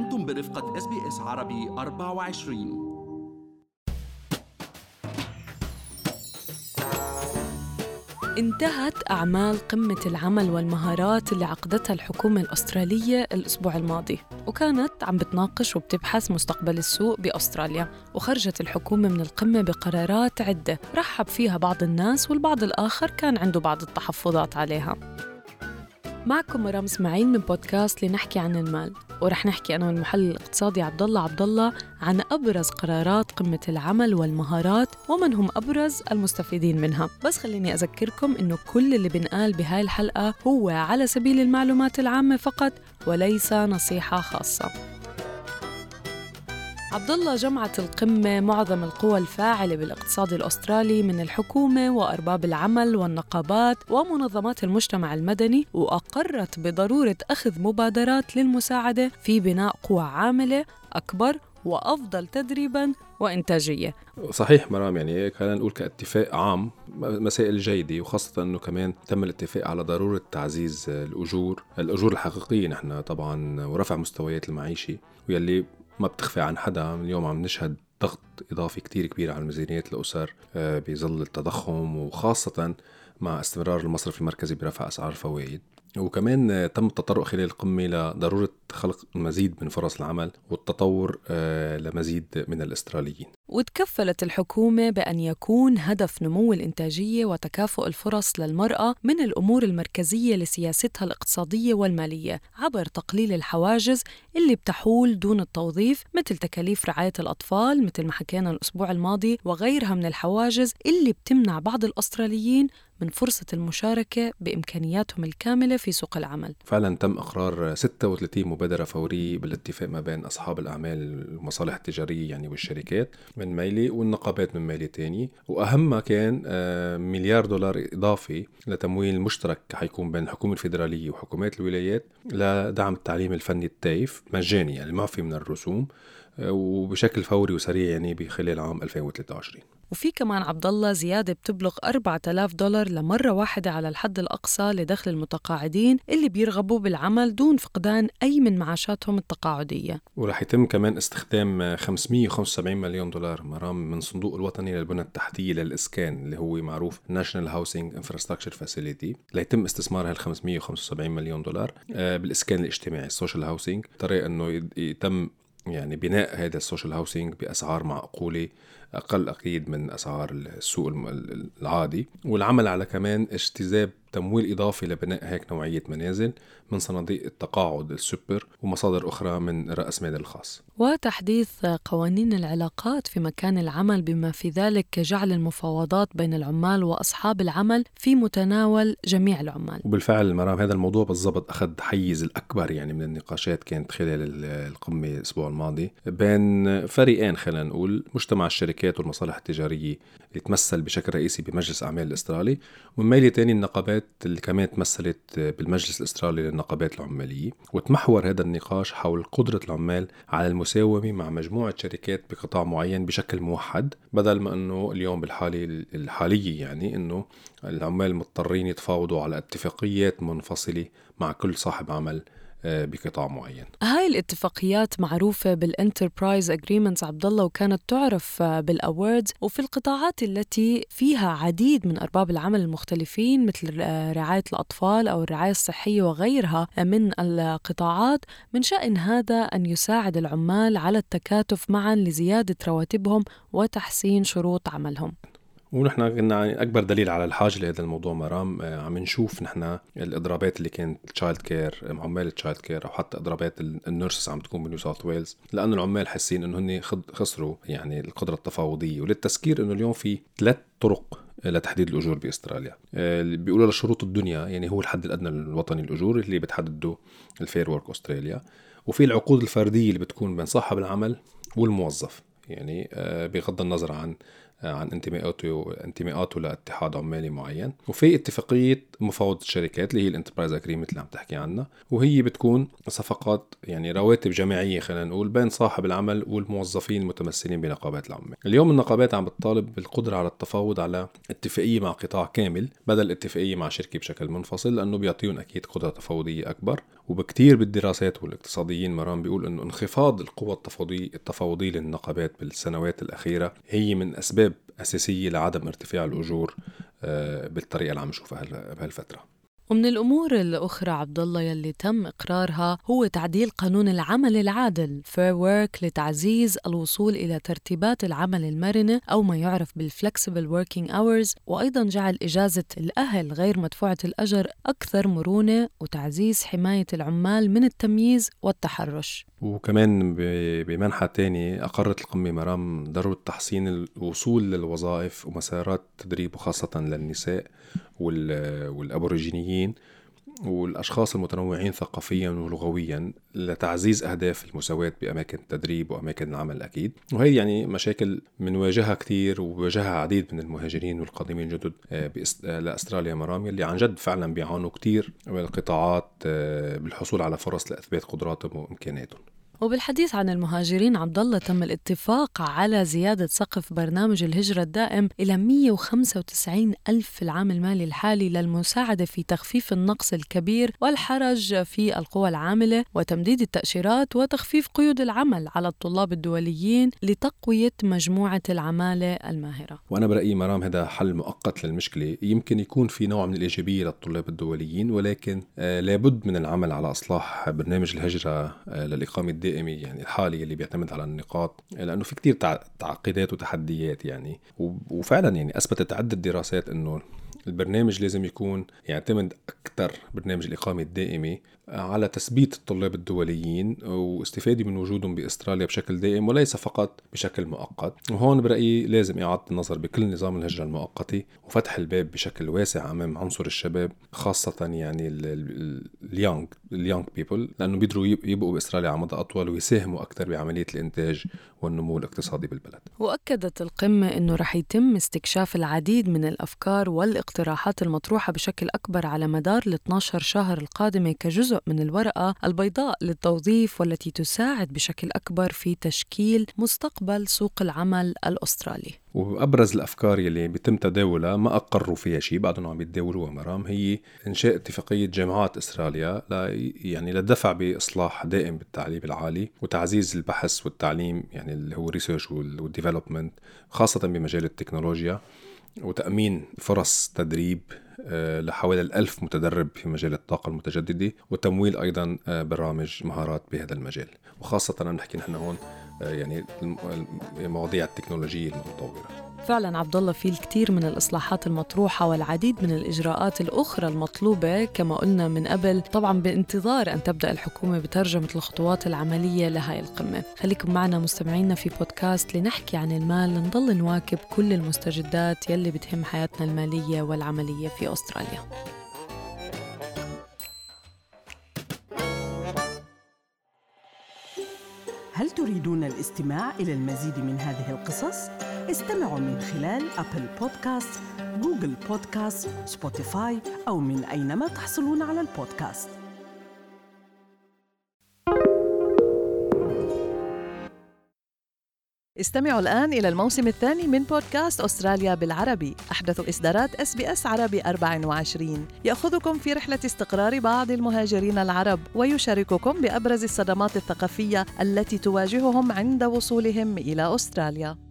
أنتم برفقة إس بي إس عربي 24 انتهت أعمال قمة العمل والمهارات اللي عقدتها الحكومة الأسترالية الأسبوع الماضي وكانت عم بتناقش وبتبحث مستقبل السوق بأستراليا وخرجت الحكومة من القمة بقرارات عدة رحب فيها بعض الناس والبعض الآخر كان عنده بعض التحفظات عليها. معكم مرام اسماعيل من بودكاست لنحكي عن المال ورح نحكي أنا والمحلل الاقتصادي عبد الله عبد الله عن أبرز قرارات قمة العمل والمهارات ومن هم أبرز المستفيدين منها. بس خليني أذكركم إنه كل اللي بنقال بهاي الحلقة هو على سبيل المعلومات العامة فقط وليس نصيحة خاصة. عبد الله جمعت القمة معظم القوى الفاعلة بالاقتصاد الأسترالي من الحكومة وأرباب العمل والنقابات ومنظمات المجتمع المدني وأقرت بضرورة أخذ مبادرات للمساعدة في بناء قوى عاملة أكبر وأفضل تدريباً وإنتاجية. صحيح مرام يعني خلينا نقول كاتفاق عام مسائل جيدة وخاصة أنه كمان تم الاتفاق على ضرورة تعزيز الأجور الأجور الحقيقية نحن طبعا ورفع مستويات المعيشة واللي ما بتخفي عن حدا اليوم عم نشهد ضغط إضافي كتير كبير على ميزانيات الأسر آه، بظل التضخم وخاصة مع استمرار المصرف المركزي برفع أسعار الفوائد. وكمان تم التطرق خلال القمة لضرورة خلق المزيد من فرص العمل والتطور آه، لمزيد من الإستراليين. وتكفلت الحكومة بأن يكون هدف نمو الإنتاجية وتكافؤ الفرص للمرأة من الأمور المركزية لسياستها الاقتصادية والمالية عبر تقليل الحواجز اللي بتحول دون التوظيف مثل تكاليف رعاية الأطفال مثل ما حكينا الأسبوع الماضي وغيرها من الحواجز اللي بتمنع بعض الأستراليين من فرصة المشاركة بإمكانياتهم الكاملة في سوق العمل. فعلا تم إقرار 36 مبادرة فورية بالاتفاق ما بين أصحاب الأعمال المصالح التجارية يعني والشركات من ميلي والنقابات من ميلي تاني. وأهمها كان آه، مليار دولار إضافي لتمويل مشترك حيكون بين الحكومة الفيدرالية وحكومات الولايات لدعم التعليم الفني ال TAFE مجاني يعني ما في من الرسوم آه، وبشكل فوري وسريع يعني بخلال عام 2023 وفي كمان عبد الله زيادة بتبلغ 4000 دولار لمرة واحدة على الحد الأقصى لدخل المتقاعدين اللي بيرغبوا بالعمل دون فقدان أي من معاشاتهم التقاعدية. ورح يتم كمان استخدام 575 مليون دولار مرام من صندوق الوطني للبنى التحتية للإسكان اللي هو معروف National Housing Infrastructure Facility. ليتم استثمار هال 575 مليون دولار آه، بالإسكان الاجتماعي ال social housing طريقة أنه يتم يعني بناء هذا ال social housing بأسعار معقولة أقل أكيد من أسعار السوق العادي. والعمل على كمان اجتذاب تمويل إضافي لبناء هيك نوعية منازل من صناديق التقاعد السوبر ومصادر أخرى من رأس مال الخاص. وتحديث قوانين العلاقات في مكان العمل بما في ذلك جعل المفاوضات بين العمال وأصحاب العمل في متناول جميع العمال. وبالفعل مرام هذا الموضوع بالضبط أخذ حيز الأكبر يعني من النقاشات كانت خلال القمة الأسبوع الماضي بين فريقين خلينا نقول مجتمع الشركات والمصالح التجارية اللي تمثل بشكل رئيسي بمجلس الأعمال الأسترالي ومن ميلة تاني النقابات اللي كمان تمثلت بالمجلس الأسترالي للنقابات العمالية وتمحور هذا النقاش حول قدرة العمال على المساومة مع مجموعة شركات بقطاع معين بشكل موحد بدل ما أنه اليوم بالحالة الحالية يعني أنه العمال مضطرين يتفاوضوا على اتفاقيات منفصلة مع كل صاحب عمل. بقطاع معين. هاي الاتفاقيات معروفة بال enterprise agreements عبد الله وكانت تعرف آه، بال awards وفي القطاعات التي فيها عديد من أرباب العمل المختلفين مثل آه، رعاية الأطفال أو الرعاية الصحية وغيرها من القطاعات. من شأن هذا أن يساعد العمال على التكاتف معا لزيادة رواتبهم وتحسين شروط عملهم. ونحن كنا يعني أكبر دليل على الحاجة لهذا الموضوع مرام آه، عم نشوف نحن الإضرابات اللي كانت childcare عمال ال childcare أو حتى إضرابات ال nurses عم تكون بنيو ساوث ويلز لأنه العمال حاسين إنه هن خسروا يعني القدرة التفاوضية. وللتذكير إنه اليوم في ثلاث طرق لتحديد الأجور بأستراليا. آه، اللي بيقولوا لشروط الدنيا يعني هو الحد الأدنى الوطني للاجور اللي بتحدده ال Fair Work أستراليا. وفي العقود الفردية اللي بتكون بين صاحب العمل والموظف يعني آه، بغض النظر عن عن انتماءاته انتماءاته لاتحاد عمالي معين. وفي اتفاقية مفاوضة الشركات اللي هي ال enterprise agreement اللي عم تحكي عنها. وهي بتكون صفقات يعني رواتب جماعية خلينا نقول بين صاحب العمل والموظفين المتمثلين بنقابات العمال. اليوم النقابات عم بتطالب بالقدرة على التفاوض على اتفاقية مع قطاع كامل بدل اتفاقية مع شركة بشكل منفصل لأنه بيعطيهم أكيد قدرة تفاوضية أكبر. وبكتير بالدراسات والاقتصاديين مرام بيقول إنه انخفاض القوى التفاوضية التفاوضية للنقابات بالسنوات الأخيرة هي من أسباب أساسية لعدم ارتفاع الأجور آه، بالطريقة اللي عم نشوفها بهالفترة. ومن الأمور الأخرى عبد الله يلي تم إقرارها هو تعديل قانون العمل العادل Fair Work لتعزيز الوصول إلى ترتيبات العمل المرنة أو ما يعرف بالفلكسبل working hours وأيضا جعل إجازة الأهل غير مدفوعة الأجر أكثر مرونة وتعزيز حماية العمال من التمييز والتحرش. وكمان بمنحى تاني أقرت القمة مرام ضرورة تحسين الوصول للوظائف ومسارات التدريب وخاصة للنساء والأبوريجينيين والأشخاص المتنوعين ثقافيا ولغويا لتعزيز أهداف المساواة بأماكن التدريب وأماكن العمل أكيد. وهي يعني مشاكل بنواجهها كثير وواجهها عديد من المهاجرين والقادمين الجدد آه، آه، لأستراليا مرام اللي عن جد فعلا بيعانوا كثير من القطاعات آه، بالحصول على فرص لإثبات قدراتهم وإمكاناتهم. وبالحديث عن المهاجرين عبد الله تم الاتفاق على زيادة سقف برنامج الهجرة الدائم إلى 195 ألف في العام المالي الحالي للمساعدة في تخفيف النقص الكبير والحرج في القوى العاملة وتمديد التأشيرات وتخفيف قيود العمل على الطلاب الدوليين لتقوية مجموعة العمالة الماهرة. وأنا برأيي مرام هذا حل مؤقت للمشكلة. يمكن يكون في نوع من الإيجابية للطلاب الدوليين ولكن آه لابد من العمل على إصلاح برنامج الهجرة آه للإقامة الدائمة. الدائمي يعني الحالي اللي بيعتمد على النقاط لأنه في كتير تعقيدات وتحديات يعني. وفعلا يعني أثبتت عدة دراسات إنه البرنامج لازم يكون يعتمد أكثر برنامج الإقامة الدائمة على تثبيت الطلاب الدوليين واستفادة من وجودهم بأستراليا بشكل دائم وليس فقط بشكل مؤقت. وهون برأيي لازم إعادة النظر بكل نظام الهجرة المؤقتة وفتح الباب بشكل واسع أمام عنصر الشباب خاصة يعني اليونج اليونج بيبل لأنه بيقدروا يبقوا بأستراليا على مدى أطول ويساهموا أكثر بعملية الإنتاج والنمو الاقتصادي بالبلد. وأكدت القمة أنه رح يتم استكشاف العديد من الأفكار والاقتراحات المطروحة بشكل أكبر على مدار ال 12 شهر القادمة كجزء من الورقة البيضاء للتوظيف والتي تساعد بشكل أكبر في تشكيل مستقبل سوق العمل الأسترالي. وأبرز الأفكار يلي بيتم تداولها ما أقروا فيها شيء بعدهم عم يتداولوها مرام هي إنشاء اتفاقية جامعات إستراليا ل يعني للدفع بإصلاح دائم بالتعليم العالي وتعزيز البحث والتعليم يعني اللي هو ال research وال development خاصة بمجال التكنولوجيا. وتأمين فرص تدريب آه، لحوالي الألف متدرب في مجال الطاقة المتجددة وتمويل أيضا آه، برامج مهارات بهذا المجال. وخاصة نحكي نحن هون آه، يعني المواضيع التكنولوجية المتطورة. فعلا عبد الله في الكثير من الإصلاحات المطروحة والعديد من الإجراءات الأخرى المطلوبة كما قلنا من قبل طبعا بانتظار أن تبدأ الحكومة بترجمة الخطوات العملية لهي القمة خليكم معنا مستمعينا في بودكاست لنحكي عن المال لنضل نواكب كل المستجدات يلي بتهم حياتنا المالية والعملية في أستراليا هل تريدون الاستماع إلى المزيد من هذه القصص؟ استمعوا من خلال أبل بودكاست، جوجل بودكاست، سبوتيفاي أو من أينما تحصلون على البودكاست. استمعوا الآن إلى الموسم الثاني من بودكاست أستراليا بالعربي. أحدث إصدارات SBS عربي 24 يأخذكم في رحلة استقرار بعض المهاجرين العرب ويشارككم بأبرز الصدمات الثقافية التي تواجههم عند وصولهم إلى أستراليا.